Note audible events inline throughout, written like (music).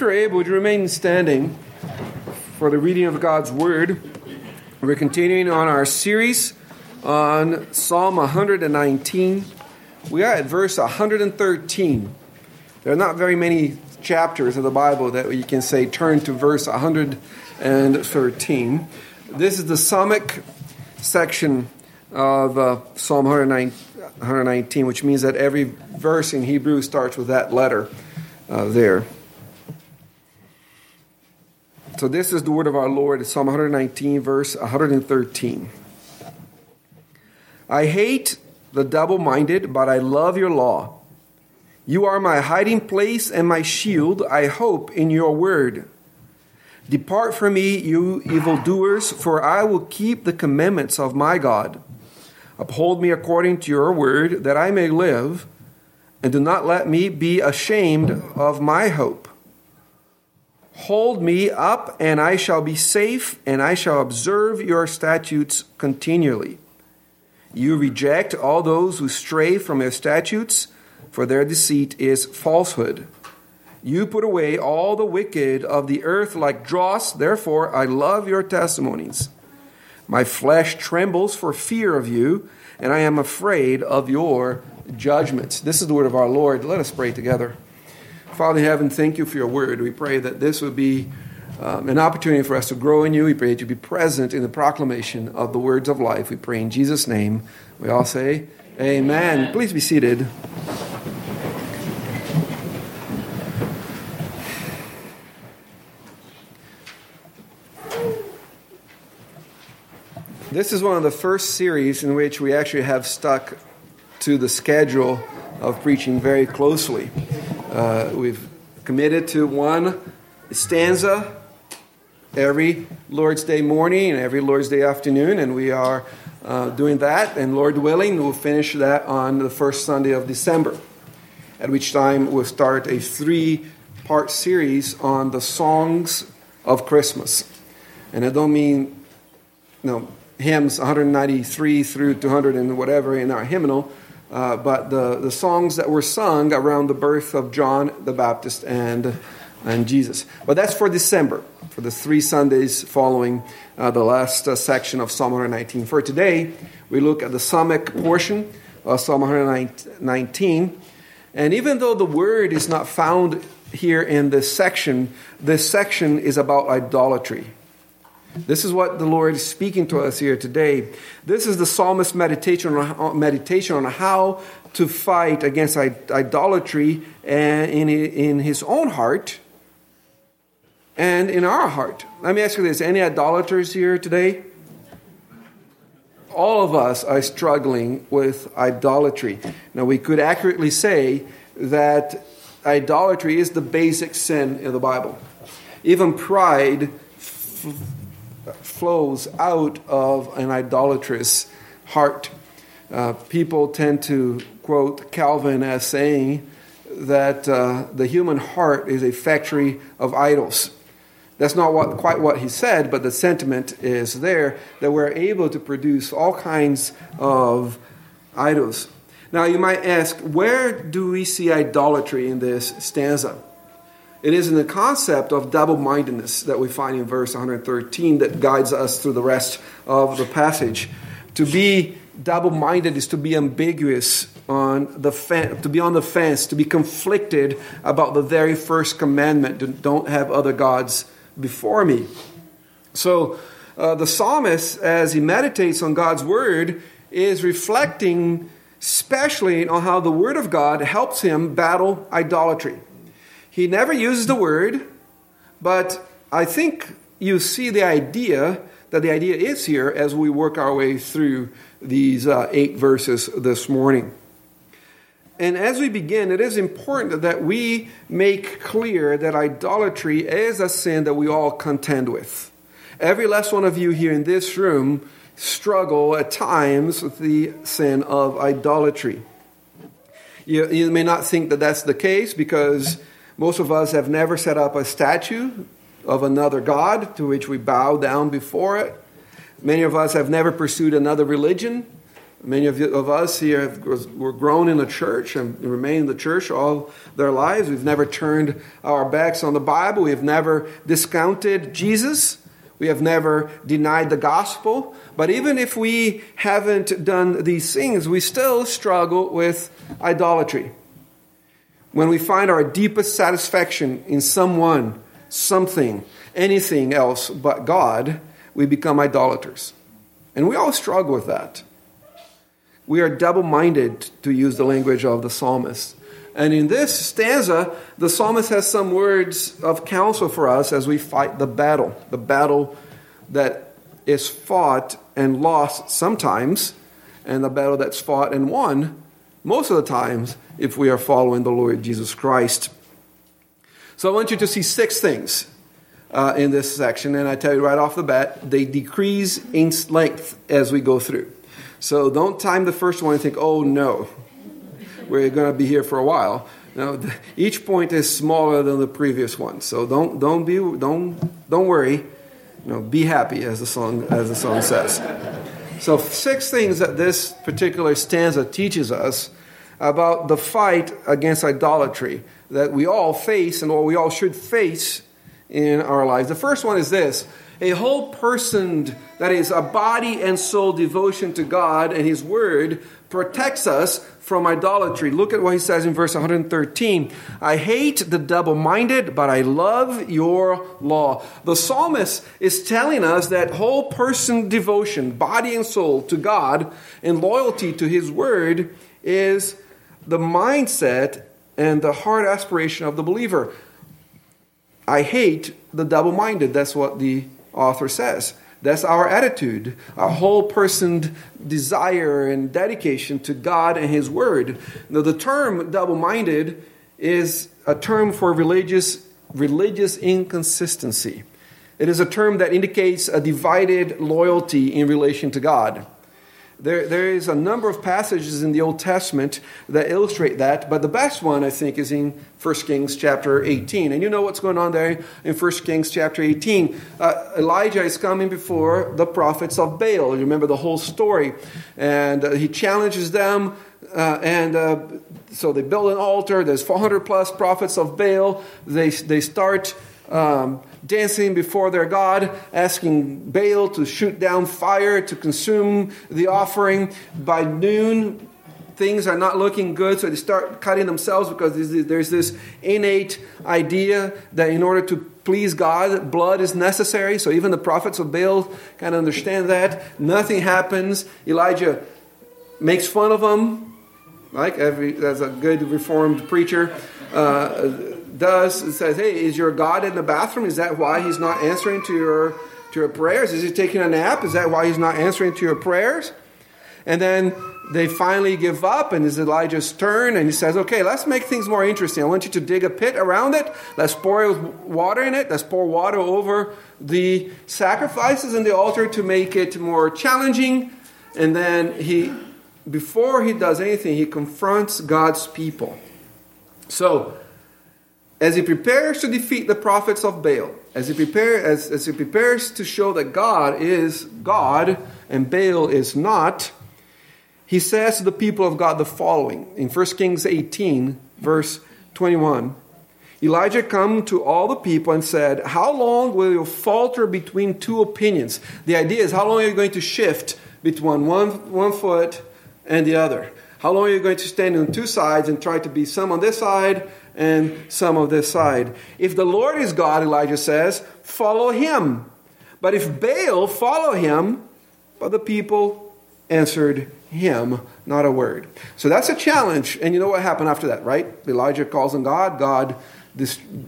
You're able to remain standing for the reading of God's Word, we're continuing on our series on Psalm 119. We are at verse 113. There are not very many chapters of the Bible that you can say turn to verse 113. This is the samekh section of uh, Psalm 119, which means that every verse in Hebrew starts with that letter uh, there. So this is the word of our Lord, Psalm 119, verse 113. I hate the double minded, but I love your law. You are my hiding place and my shield. I hope in your word. Depart from me, you evildoers, for I will keep the commandments of my God. Uphold me according to your word, that I may live, and do not let me be ashamed of my hope. Hold me up, and I shall be safe, and I shall observe your statutes continually. You reject all those who stray from your statutes, for their deceit is falsehood. You put away all the wicked of the earth like dross, therefore I love your testimonies. My flesh trembles for fear of you, and I am afraid of your judgments. This is the word of our Lord. Let us pray together. Father in heaven, thank you for your word. We pray that this would be um, an opportunity for us to grow in you. We pray that you be present in the proclamation of the words of life. We pray in Jesus' name. We all say, Amen. Amen. Please be seated. This is one of the first series in which we actually have stuck to the schedule of preaching very closely. Uh, we've committed to one stanza every Lord's Day morning and every Lord's Day afternoon, and we are uh, doing that. And Lord willing, we'll finish that on the first Sunday of December, at which time we'll start a three part series on the songs of Christmas. And I don't mean, you know, hymns 193 through 200 and whatever in our hymnal. Uh, but the, the songs that were sung around the birth of John the Baptist and, and Jesus. But that's for December, for the three Sundays following uh, the last uh, section of Psalm 119. For today, we look at the samekh portion of Psalm 119. And even though the word is not found here in this section, this section is about idolatry. This is what the Lord is speaking to us here today. This is the psalmist's meditation on, meditation on how to fight against idolatry eh, in, in his own heart and in our heart. Let me ask you this any idolaters here today? All of us are struggling with idolatry. Now, we could accurately say that idolatry is the basic sin in the Bible. Even pride flows out of an idolatrous heart. Uh, people tend to quote Calvin as saying that uh, the human heart is a factory of idols. That's not what, quite what he said, but the sentiment is there that we're able to produce all kinds of idols. Now, you might ask, where do we see idolatry in this stanza? It is in the concept of double mindedness that we find in verse 113 that guides us through the rest of the passage. To be double minded is to be ambiguous on the to be on the fence, to be conflicted about the very first commandment don't have other gods before me. So, uh, the psalmist, as he meditates on God's word, is reflecting especially on how the word of God helps him battle idolatry. He never uses the word, but I think you see the idea that the idea is here as we work our way through these uh, eight verses this morning. And as we begin, it is important that we make clear that idolatry is a sin that we all contend with. Every last one of you here in this room struggle at times with the sin of idolatry. You, you may not think that that's the case because most of us have never set up a statue of another God to which we bow down before it. Many of us have never pursued another religion Many of, you, of us here have, were grown in the church and remain in the church all their lives. We've never turned our backs on the Bible. We've never discounted Jesus. We have never denied the gospel. But even if we haven't done these things, we still struggle with idolatry. When we find our deepest satisfaction in someone, something, anything else but God, we become idolaters. And we all struggle with that. We are double minded, to use the language of the psalmist. And in this stanza, the psalmist has some words of counsel for us as we fight the battle, the battle that is fought and lost sometimes, and the battle that's fought and won most of the times if we are following the Lord Jesus Christ. So I want you to see six things uh, in this section, and I tell you right off the bat, they decrease in length as we go through. So don't time the first one and think, oh no, we're going to be here for a while. No, (laughs) each point is smaller than the previous one, so don't don't be don't don't worry. You know, be happy, as the song as the song says. So six things that this particular stanza teaches us about the fight against idolatry that we all face and what we all should face in our lives. The first one is this a whole person, that is, a body and soul devotion to God and His Word, protects us from idolatry. Look at what he says in verse 113 I hate the double minded, but I love your law. The psalmist is telling us that whole person devotion, body and soul, to God and loyalty to His Word is the mindset and the heart aspiration of the believer. I hate the double minded. That's what the author says. That's our attitude, our whole person's desire and dedication to God and His Word. Now, the term double minded is a term for religious, religious inconsistency. It is a term that indicates a divided loyalty in relation to God. There, there is a number of passages in the Old Testament that illustrate that, but the best one, I think, is in 1 Kings chapter 18. And you know what's going on there in 1 Kings chapter 18. Uh, Elijah is coming before the prophets of Baal. You remember the whole story. And uh, he challenges them, uh, and uh, so they build an altar. There's 400 plus prophets of Baal. They, they start. Um, dancing before their God, asking Baal to shoot down fire to consume the offering. By noon, things are not looking good, so they start cutting themselves because there's this innate idea that in order to please God, blood is necessary. So even the prophets of Baal kind of understand that. Nothing happens. Elijah makes fun of them, like every as a good reformed preacher. Uh, does and says, "Hey, is your God in the bathroom? Is that why He's not answering to your to your prayers? Is He taking a nap? Is that why He's not answering to your prayers?" And then they finally give up, and it's Elijah's turn, and he says, "Okay, let's make things more interesting. I want you to dig a pit around it. Let's pour water in it. Let's pour water over the sacrifices and the altar to make it more challenging." And then he, before he does anything, he confronts God's people. So as he prepares to defeat the prophets of Baal, as he, prepare, as, as he prepares to show that God is God and Baal is not, he says to the people of God the following in 1 Kings 18, verse 21. Elijah come to all the people and said, How long will you falter between two opinions? The idea is, how long are you going to shift between one, one foot and the other? How long are you going to stand on two sides and try to be some on this side and some of this side. If the Lord is God, Elijah says, follow him. But if Baal, follow him. But the people answered him not a word. So that's a challenge. And you know what happened after that, right? Elijah calls on God. God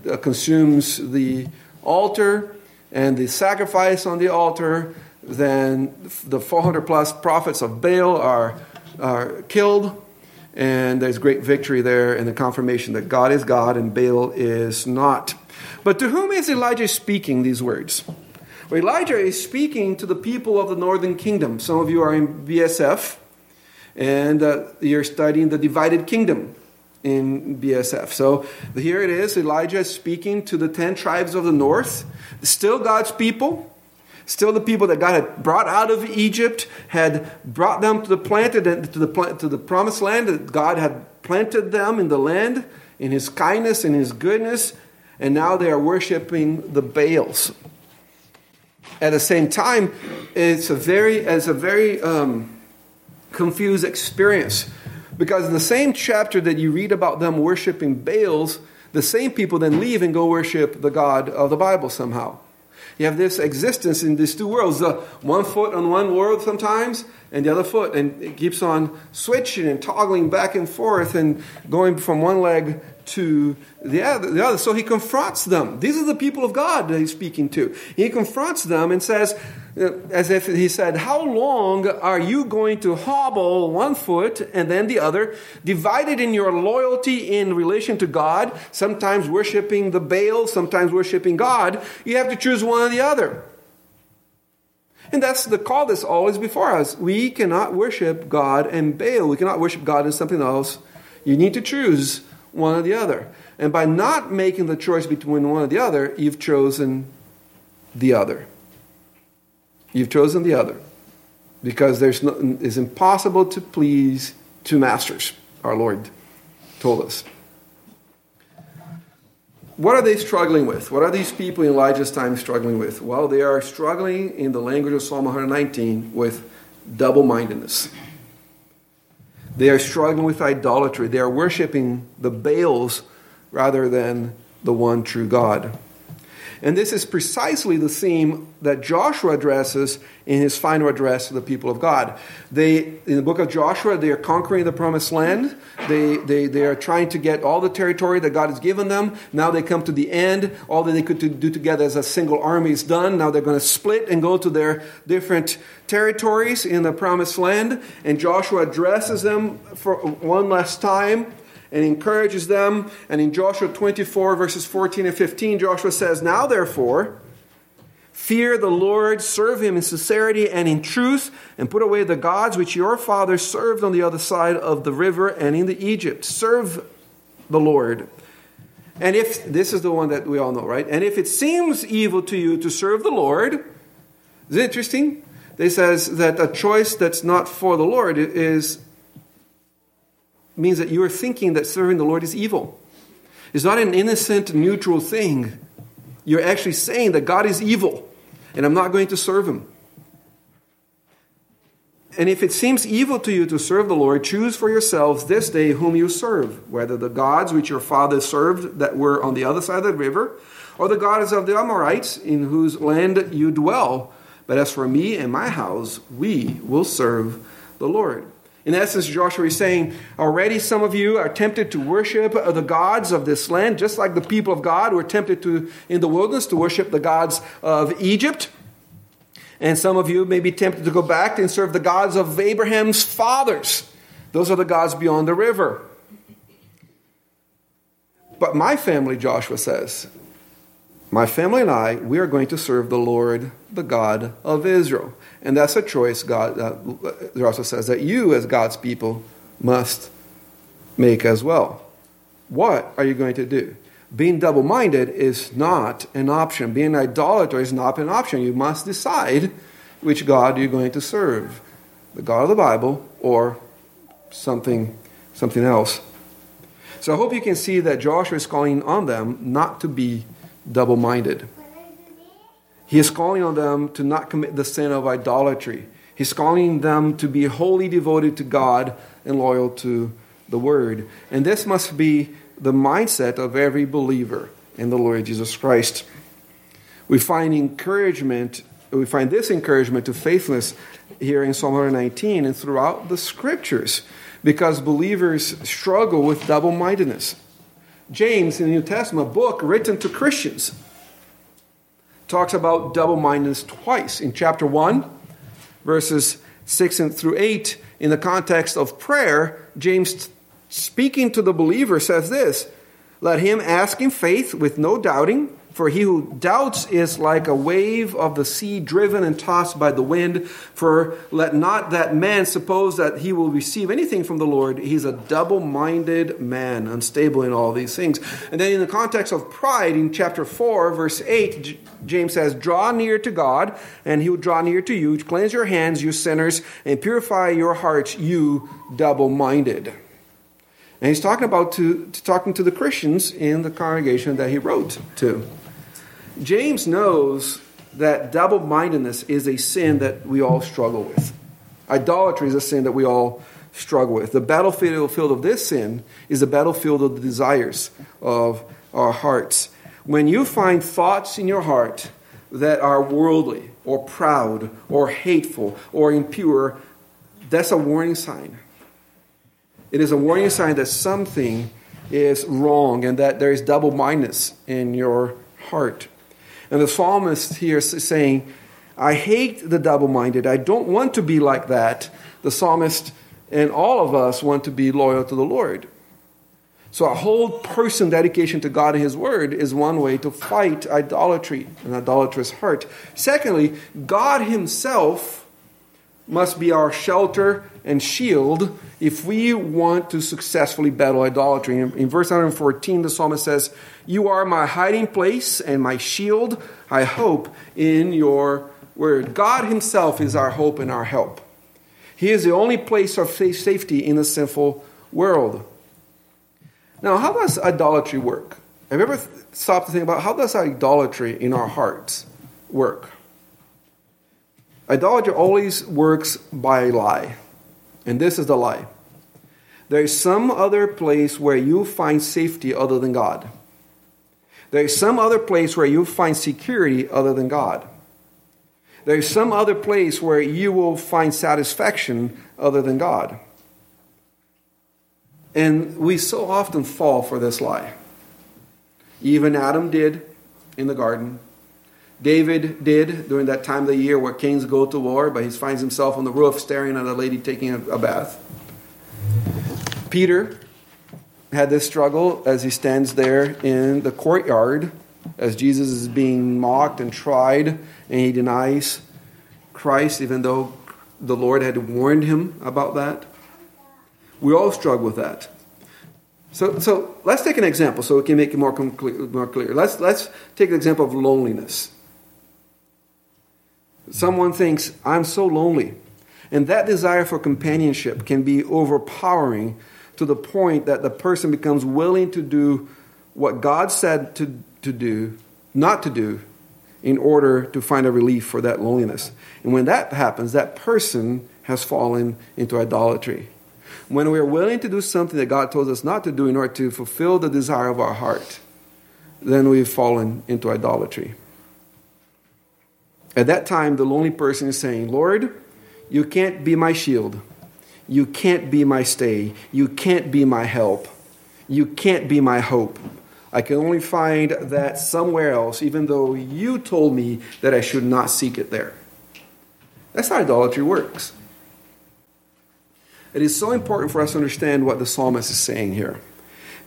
uh, consumes the altar and the sacrifice on the altar. Then the 400 plus prophets of Baal are, are killed. And there's great victory there and the confirmation that God is God and Baal is not. But to whom is Elijah speaking these words? Well, Elijah is speaking to the people of the northern kingdom. Some of you are in BSF, and uh, you're studying the divided kingdom in BSF. So here it is Elijah is speaking to the 10 tribes of the north, still God's people, Still the people that God had brought out of Egypt, had brought them to the planted to the to the promised land. That God had planted them in the land in His kindness and His goodness, and now they are worshiping the Baals. At the same time, it's a very it's a very um, confused experience because in the same chapter that you read about them worshiping Baals, the same people then leave and go worship the God of the Bible somehow. You have this existence in these two worlds, the one foot on one world sometimes, and the other foot, and it keeps on switching and toggling back and forth and going from one leg to the other, the other. So he confronts them. These are the people of God that he's speaking to. He confronts them and says, uh, as if he said, How long are you going to hobble one foot and then the other, divided in your loyalty in relation to God, sometimes worshiping the Baal, sometimes worshiping God? You have to choose one or the other. And that's the call that's always before us. We cannot worship God and Baal. We cannot worship God and something else. You need to choose one or the other. And by not making the choice between one or the other, you've chosen the other. You've chosen the other. Because there's no, it's impossible to please two masters, our Lord told us. What are they struggling with? What are these people in Elijah's time struggling with? Well, they are struggling in the language of Psalm 119 with double mindedness. They are struggling with idolatry. They are worshiping the Baals rather than the one true God. And this is precisely the theme that Joshua addresses in his final address to the people of God. They, in the book of Joshua, they are conquering the promised land. They, they, they are trying to get all the territory that God has given them. Now they come to the end. All that they could do together as a single army is done. Now they're going to split and go to their different territories in the promised land. And Joshua addresses them for one last time and encourages them. And in Joshua 24, verses 14 and 15, Joshua says, Now therefore, fear the Lord, serve him in sincerity and in truth, and put away the gods which your fathers served on the other side of the river and in the Egypt. Serve the Lord. And if this is the one that we all know, right? And if it seems evil to you to serve the Lord, is it interesting? They says that a choice that's not for the Lord is means that you are thinking that serving the Lord is evil. It's not an innocent, neutral thing. You're actually saying that God is evil and I'm not going to serve him. And if it seems evil to you to serve the Lord, choose for yourselves this day whom you serve, whether the gods which your fathers served that were on the other side of the river, or the gods of the Amorites in whose land you dwell. But as for me and my house, we will serve the Lord. In essence, Joshua is saying, already some of you are tempted to worship the gods of this land, just like the people of God were tempted to, in the wilderness, to worship the gods of Egypt. And some of you may be tempted to go back and serve the gods of Abraham's fathers. Those are the gods beyond the river. But my family, Joshua says, my family and I, we are going to serve the Lord, the God of Israel. And that's a choice God uh, also says that you, as God's people, must make as well. What are you going to do? Being double minded is not an option. Being an idolater is not an option. You must decide which God you're going to serve the God of the Bible or something, something else. So I hope you can see that Joshua is calling on them not to be double minded. He is calling on them to not commit the sin of idolatry. He's calling them to be wholly devoted to God and loyal to the Word. And this must be the mindset of every believer in the Lord Jesus Christ. We find encouragement, we find this encouragement to faithfulness here in Psalm 119 and throughout the scriptures because believers struggle with double mindedness. James in the New Testament, a book written to Christians, talks about double mindedness twice. In chapter 1, verses 6 and through 8, in the context of prayer, James, speaking to the believer, says this Let him ask in faith with no doubting. For he who doubts is like a wave of the sea driven and tossed by the wind. For let not that man suppose that he will receive anything from the Lord. He's a double minded man, unstable in all these things. And then, in the context of pride, in chapter 4, verse 8, James says, Draw near to God, and he will draw near to you. Cleanse your hands, you sinners, and purify your hearts, you double minded. And he's talking about to, to talking to the Christians in the congregation that he wrote to. James knows that double mindedness is a sin that we all struggle with. Idolatry is a sin that we all struggle with. The battlefield of this sin is the battlefield of the desires of our hearts. When you find thoughts in your heart that are worldly or proud or hateful or impure, that's a warning sign. It is a warning sign that something is wrong and that there is double mindedness in your heart. And the psalmist here is saying, I hate the double minded. I don't want to be like that. The psalmist and all of us want to be loyal to the Lord. So, a whole person dedication to God and His Word is one way to fight idolatry, an idolatrous heart. Secondly, God Himself must be our shelter and shield if we want to successfully battle idolatry. In, in, verse 114, the psalmist says, You are my hiding place and my shield. I hope in your word. God Himself is our hope and our help. He is the only place of safety in the sinful world. Now, how does idolatry work? Have you ever stopped to think about how does idolatry in our hearts work? Idolatry always works by a lie. And this is the lie. There is some other place where you find safety other than God. There is some other place where you find security other than God. There is some other place where you will find satisfaction other than God. And we so often fall for this lie. Even Adam did in the garden. David did during that time of the year where kings go to war, but he finds himself on the roof staring at a lady taking a, bath. Peter had this struggle as he stands there in the courtyard as Jesus is being mocked and tried, and he denies Christ, even though the Lord had warned him about that. We all struggle with that. So, so let's take an example so we can make it more, more clear. Let's, let's take an example of loneliness. Someone thinks, I'm so lonely. And that desire for companionship can be overpowering to the point that the person becomes willing to do what God said to, to do, not to do, in order to find a relief for that loneliness. And when that happens, that person has fallen into idolatry. When we are willing to do something that God told us not to do in order to fulfill the desire of our heart, then we've fallen into idolatry. At that time, the lonely person is saying, Lord, you can't be my shield. You can't be my stay. You can't be my help. You can't be my hope. I can only find that somewhere else, even though you told me that I should not seek it there. That's how idolatry works. It is so important for us to understand what the psalmist is saying here.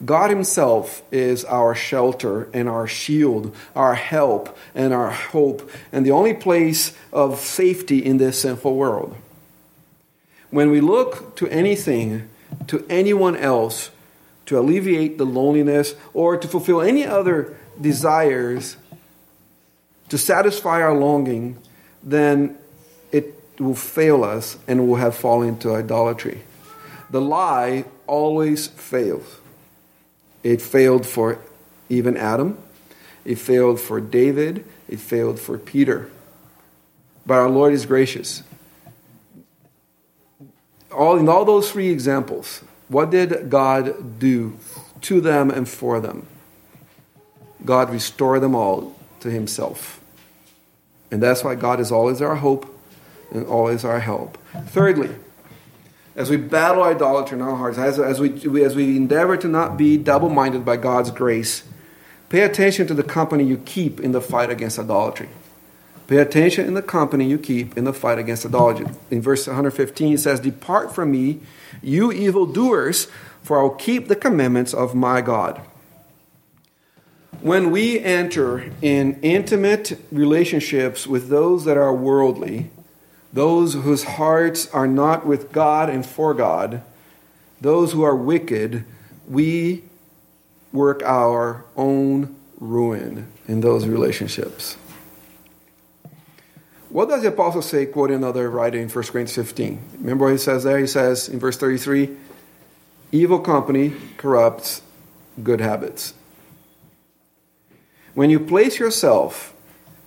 God Himself is our shelter and our shield, our help and our hope, and the only place of safety in this sinful world. When we look to anything, to anyone else, to alleviate the loneliness or to fulfill any other desires, to satisfy our longing, then it will fail us and we'll have fallen into idolatry. The lie always fails. It failed for even Adam, it failed for David, it failed for Peter. But our Lord is gracious. All, in all those three examples, what did God do to them and for them? God restored them all to Himself. And that's why God is always our hope and always our help. Thirdly, as we battle idolatry in our hearts, as, as, we, as we endeavor to not be double minded by God's grace, pay attention to the company you keep in the fight against idolatry. Pay attention in the company you keep in the fight against idolatry. In verse 115, it says, Depart from me, you evildoers, for I will keep the commandments of my God. When we enter in intimate relationships with those that are worldly, those whose hearts are not with God and for God, those who are wicked, we work our own ruin in those relationships. What does the apostle say, quoting another writer in 1 Corinthians 15? Remember what he says there? He says in verse 33 Evil company corrupts good habits. When you place yourself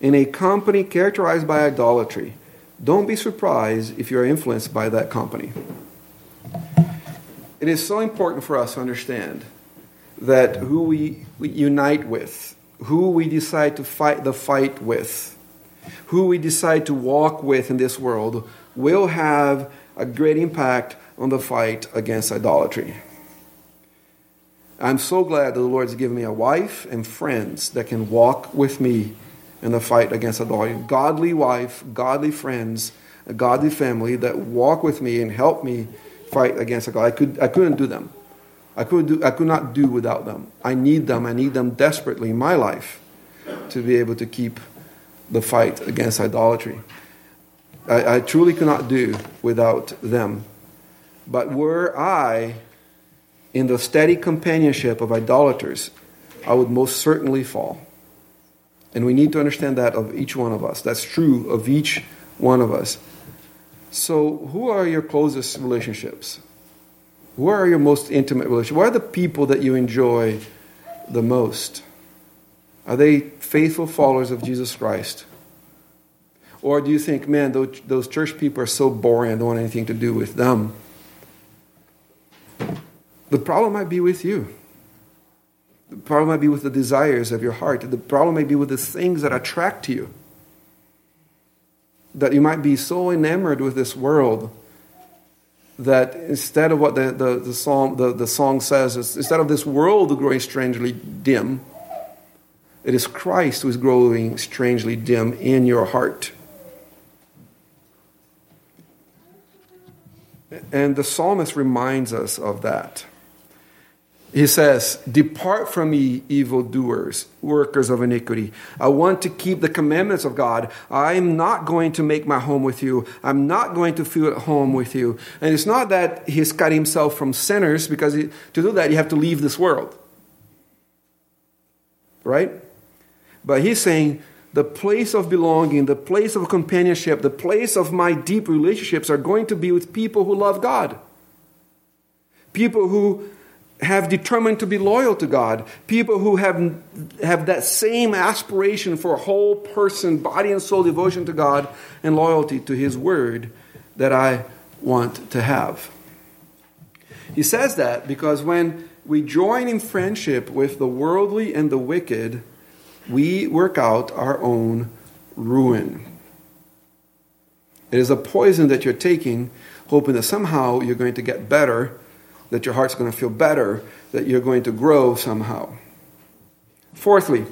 in a company characterized by idolatry, don't be surprised if you're influenced by that company. It is so important for us to understand that who we, unite with, who we decide to fight the fight with, who we decide to walk with in this world will have a great impact on the fight against idolatry. I'm so glad that the Lord has given me a wife and friends that can walk with me in the fight against idolatry. Godly wife, godly friends, a godly family that walk with me and help me fight against idolatry. I, could, I couldn't do them. I could, do, I could not do without them. I need them. I need them desperately in my life to be able to keep the fight against idolatry. I, I truly cannot do without them. But were I in the steady companionship of idolaters, I would most certainly fall. And we need to understand that of each one of us. That's true of each one of us. So, who are your closest relationships? Who are your most intimate relationships? Who are the people that you enjoy the most? Are they faithful followers of Jesus Christ? Or do you think, man, those, those church people are so boring, I don't want anything to do with them? The problem might be with you. The problem might be with the desires of your heart. The problem may be with the things that attract you. That you might be so enamored with this world that instead of what the, the, the, psalm, the, the song says, instead of this world growing strangely dim, it is Christ who is growing strangely dim in your heart. And the psalmist reminds us of that. He says, Depart from me, evildoers, workers of iniquity. I want to keep the commandments of God. I'm not going to make my home with you. I'm not going to feel at home with you. And it's not that he's cut himself from sinners, because to do that, you have to leave this world. Right? But he's saying, the place of belonging, the place of companionship, the place of my deep relationships are going to be with people who love God. People who have determined to be loyal to God, people who have, have that same aspiration for whole person, body and soul devotion to God and loyalty to His Word that I want to have. He says that because when we join in friendship with the worldly and the wicked, we work out our own ruin. It is a poison that you're taking, hoping that somehow you're going to get better that your heart's going to feel better, that you're going to grow somehow. Fourthly,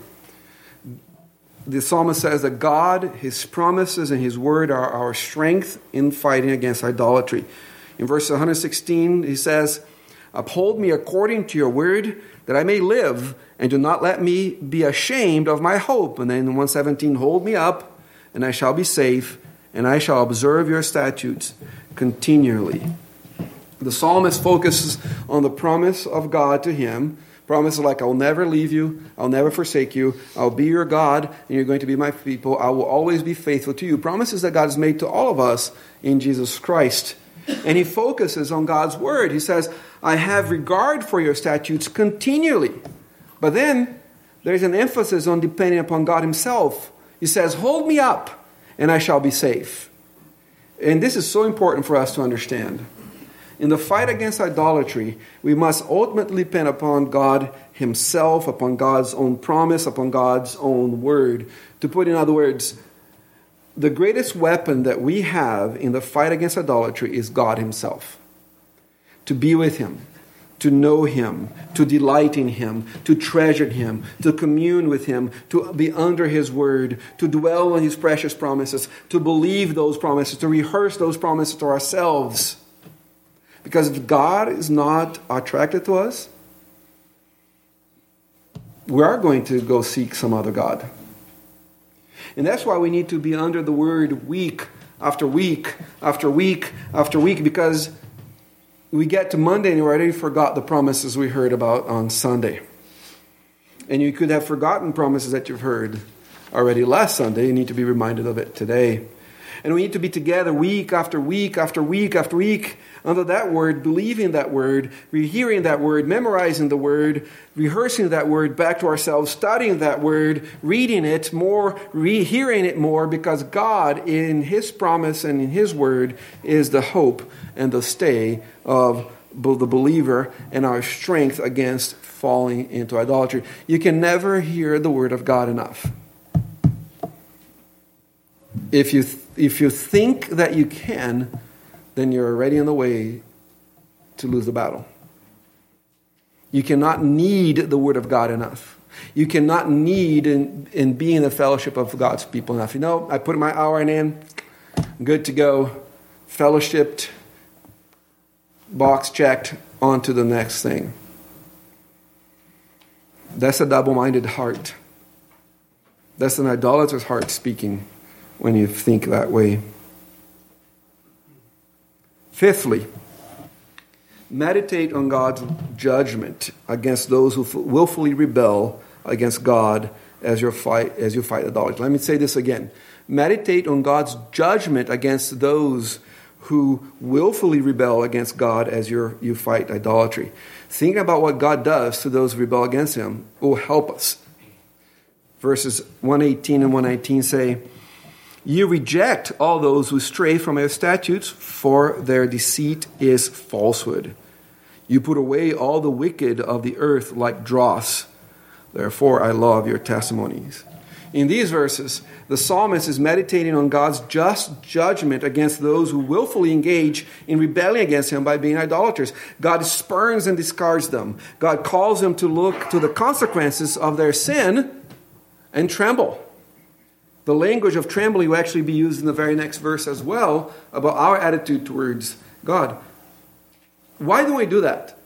the psalmist says that God, His promises, and His word are our strength in fighting against idolatry. In verse 116, he says, Uphold me according to your word, that I may live, and do not let me be ashamed of my hope. And then in 117, Hold me up, and I shall be safe, and I shall observe your statutes continually. The psalmist focuses on the promise of God to him. Promises like, I'll never leave you, I'll never forsake you, I'll be your God, and you're going to be my people, I will always be faithful to you. Promises that God has made to all of us in Jesus Christ. And he focuses on God's word. He says, I have regard for your statutes continually. But then there's an emphasis on depending upon God himself. He says, Hold me up, and I shall be safe. And this is so important for us to understand. In the fight against idolatry, we must ultimately depend upon God Himself, upon God's own promise, upon God's own word. To put in other words, the greatest weapon that we have in the fight against idolatry is God Himself. To be with Him, to know Him, to delight in Him, to treasure Him, to commune with Him, to be under His Word, to dwell on His precious promises, to believe those promises, to rehearse those promises to ourselves because if God is not attracted to us, we are going to go seek some other God. And that's why we need to be under the word week after week after week after week because we get to Monday and we already forgot the promises we heard about on Sunday. And you could have forgotten promises that you've heard already last Sunday. You need to be reminded of it today. And we need to be together week after week after week after week under that word, believing that word, rehearing that word, memorizing the word, rehearsing that word back to ourselves, studying that word, reading it more, rehearing it more, because God, in His promise and in His word, is the hope and the stay of the believer and our strength against falling into idolatry. You can never hear the word of God enough. If you, if you think that you can, then you're already on the way to lose the battle. You cannot need the Word of God enough. You cannot need in, in being the fellowship of God's people enough. You know, I put my hour in, good to go, fellowshipped, box checked, on to the next thing. That's a double minded heart. That's an idolatrous heart speaking when you think that way. Fifthly, meditate on God's judgment against those who willfully rebel against God as, your fight, as you fight idolatry. Let me say this again. Meditate on God's judgment against those who willfully rebel against God as you fight idolatry. Thinking about what God does to those who rebel against Him will help us. Verses 118 and 119 say, you reject all those who stray from your statutes, for their deceit is falsehood. You put away all the wicked of the earth like dross. Therefore, I love your testimonies. In these verses, the psalmist is meditating on God's just judgment against those who willfully engage in rebelling against Him by being idolaters. God spurns and discards them. God calls them to look to the consequences of their sin and tremble. The language of trembling will actually be used in the very next verse as well about our attitude towards God. Why don't we do that?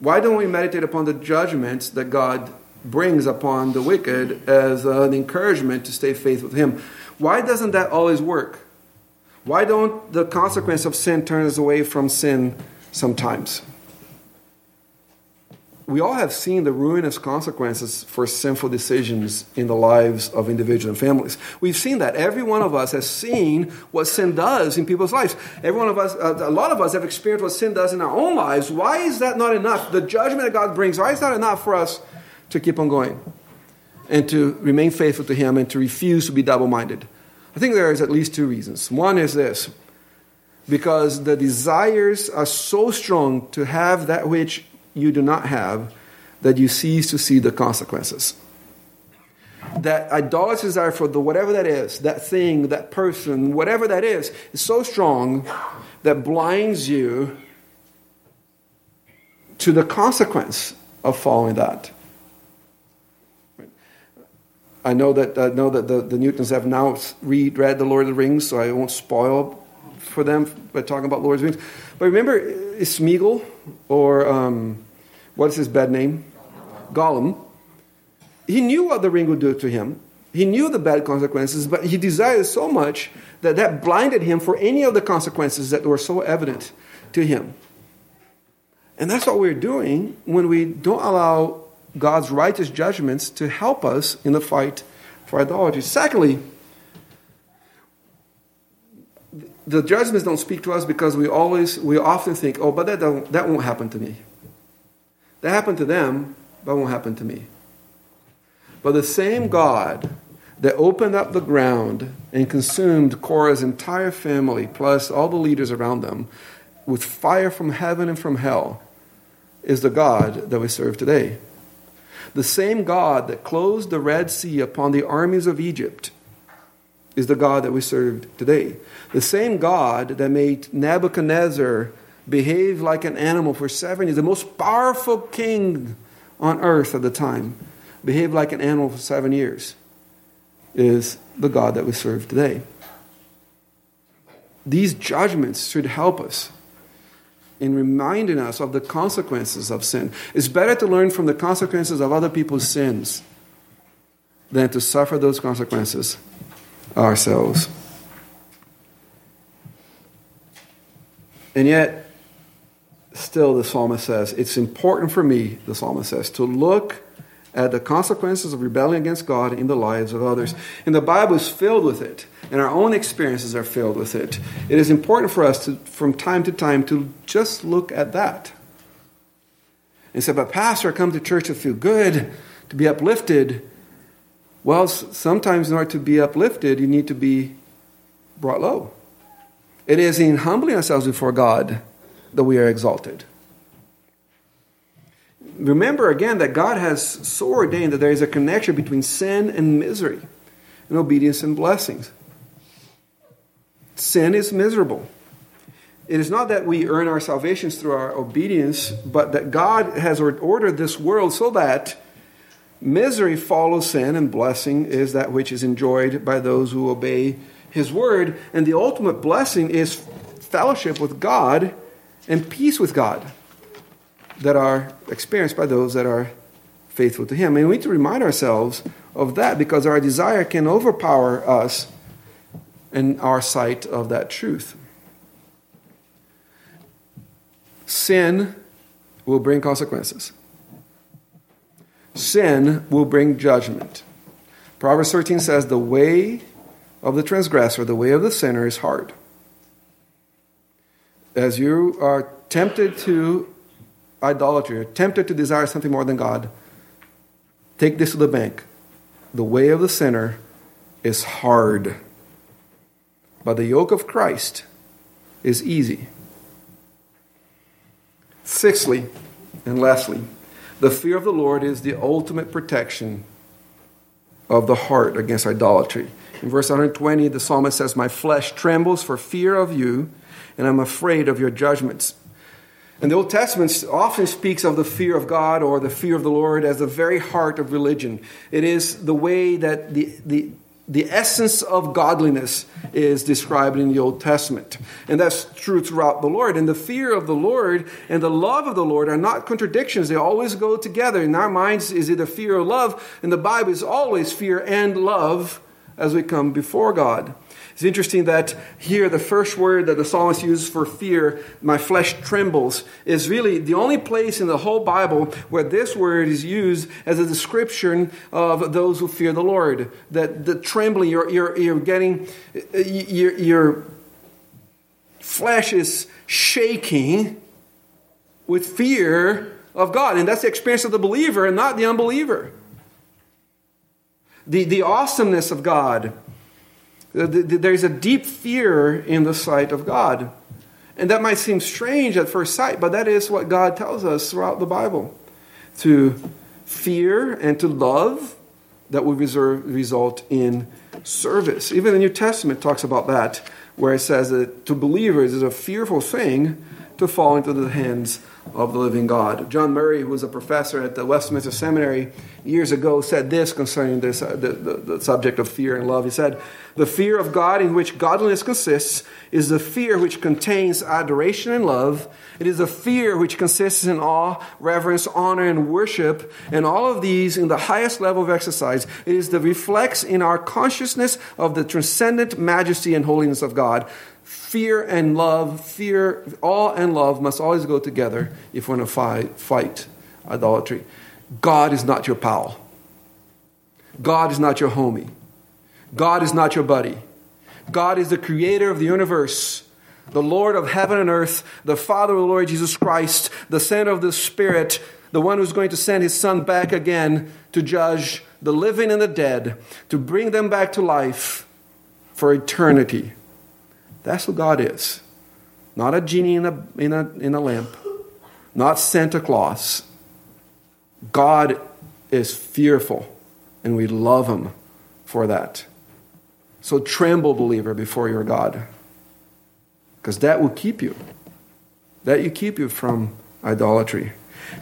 Why don't we meditate upon the judgments that God brings upon the wicked as an encouragement to stay faithful with Him? Why doesn't that always work? Why don't the consequence of sin turn us away from sin sometimes? We all have seen the ruinous consequences for sinful decisions in the lives of individuals and families. We've seen that. Every one of us has seen what sin does in people's lives. Every one of us, uh, a lot of us have experienced what sin does in our own lives. Why is that not enough? The judgment that God brings, why is that enough for us to keep on going and to remain faithful to Him and to refuse to be double minded? I think there is at least two reasons. One is this because the desires are so strong to have that which you do not have that you cease to see the consequences. That idolatry desire for the whatever that is, that thing, that person, whatever that is, is so strong that blinds you to the consequence of following that. I know that I know that the, the Newtons have now read read the Lord of the Rings, so I won't spoil for them by talking about Lord's Rings. But remember Smeagol or um, what's his bad name? Gollum. He knew what the ring would do to him. He knew the bad consequences, but he desired so much that that blinded him for any of the consequences that were so evident to him. And that's what we're doing when we don't allow God's righteous judgments to help us in the fight for idolatry. Secondly, the judgments don't speak to us because we always, we often think, oh, but that, that won't happen to me. That happened to them, but won't happen to me. But the same God that opened up the ground and consumed Korah's entire family, plus all the leaders around them, with fire from heaven and from hell, is the God that we serve today. The same God that closed the Red Sea upon the armies of Egypt is the God that we serve today. The same God that made Nebuchadnezzar behave like an animal for seven years, the most powerful king on earth at the time, behaved like an animal for seven years, is the God that we serve today. These judgments should help us in reminding us of the consequences of sin. It's better to learn from the consequences of other people's sins than to suffer those consequences ourselves. And yet, still, the psalmist says, it's important for me, the psalmist says, to look at the consequences of rebellion against God in the lives of others. And the Bible is filled with it, and our own experiences are filled with it. It is important for us to, from time to time, to just look at that. And say, but Pastor, I come to church to feel good, to be uplifted. Well, sometimes in order to be uplifted, you need to be brought low. It is in humbling ourselves before God that we are exalted. Remember again that God has so ordained that there is a connection between sin and misery, and obedience and blessings. Sin is miserable. It is not that we earn our salvations through our obedience, but that God has ordered this world so that misery follows sin and blessing is that which is enjoyed by those who obey his Word, and the ultimate blessing is fellowship with God and peace with God that are experienced by those that are faithful to Him. And we need to remind ourselves of that because our desire can overpower us in our sight of that truth. Sin will bring consequences. Sin will bring judgment. Proverbs 13 says, The way of the transgressor, the way of the sinner is hard. As you are tempted to idolatry, tempted to desire something more than God, take this to the bank. The way of the sinner is hard, but the yoke of Christ is easy. Sixthly, and lastly, the fear of the Lord is the ultimate protection of the heart against idolatry. In verse 120, the psalmist says, My flesh trembles for fear of you, and I'm afraid of your judgments. And the Old Testament often speaks of the fear of God or the fear of the Lord as the very heart of religion. It is the way that the, the, the essence of godliness is described in the Old Testament. And that's true throughout the Lord. And the fear of the Lord and the love of the Lord are not contradictions, they always go together. In our minds, is it a fear or love? In the Bible, is always fear and love as we come before God. It's interesting that here the first word that the psalmist uses for fear, my flesh trembles, is really the only place in the whole Bible where this word is used as a description of those who fear the Lord. That the trembling, you're, you're, you're getting, your, your flesh is shaking with fear of God. And that's the experience of the believer and not the unbeliever the, the awesomeness of God. Uh, There's a deep fear in the sight of God. And that might seem strange at first sight, but that is what God tells us throughout the Bible. To fear and to love that will result in service. Even the New Testament talks about that, where it says that to believers is a fearful thing to fall into the hands of the living God. John Murray, who was a professor at the Westminster Seminary years ago, said this concerning this, uh, the, the, the subject of fear and love. He said, The fear of God in which godliness consists is the fear which contains adoration and love. It is a fear which consists in awe, reverence, honor, and worship, and all of these in the highest level of exercise. It is the reflex in our consciousness of the transcendent majesty and holiness of God fear and love, fear, awe and love must always go together if we're going to fight, idolatry. God is not your pal. God is not your homie. God is not your buddy. God is the creator of the universe, the Lord of heaven and earth, the Father of the Lord Jesus Christ, the Son of the Spirit, the one who's going to send his Son back again to judge the living and the dead, to bring them back to life for eternity. That's who God is. Not a genie in a, in a, in a lamp, not Santa Claus. God is fearful, and we love Him for that. So tremble, believer, before your God, because that will keep you. That you keep you from idolatry.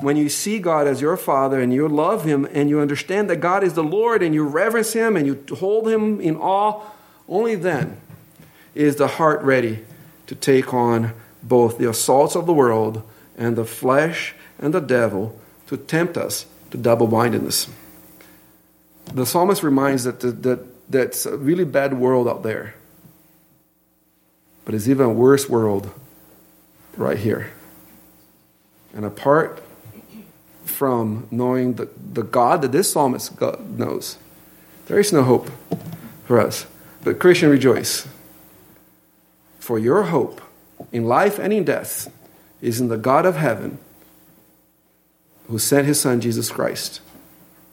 When you see God as your Father and you love Him and you understand that God is the Lord and you reverence Him and you hold Him in awe, only then is the heart ready to take on both the assaults of the world and the flesh and the devil to tempt us to double mindedness. The psalmist reminds that, that that's a really bad world out there, but it's even a worse world right here. And apart from knowing the, the God that this psalmist knows, there is no hope for us. But, Christian, rejoice. For your hope in life and in death is in the God of heaven who sent his Son, Jesus Christ,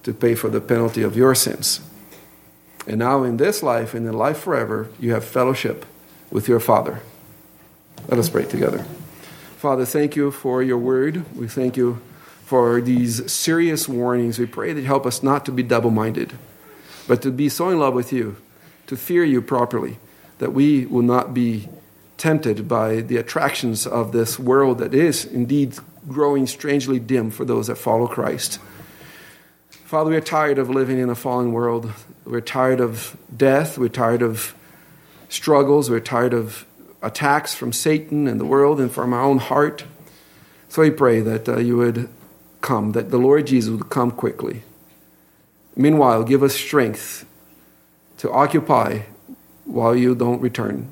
to pay for the penalty of your sins. And now, in this life and in life forever, you have fellowship with your Father. Let us pray together. Father, thank you for your word. We thank you for these serious warnings. We pray that you help us not to be double minded, but to be so in love with you, to fear you properly, that we will not be tempted by the attractions of this world that is indeed growing strangely dim for those that follow Christ. Father, we are tired of living in a fallen world. We're tired of death. We're tired of struggles. We're tired of attacks from Satan and the world and from our own heart. So we pray that uh, you would come, that the Lord Jesus would come quickly. Meanwhile, give us strength to occupy while you don't return.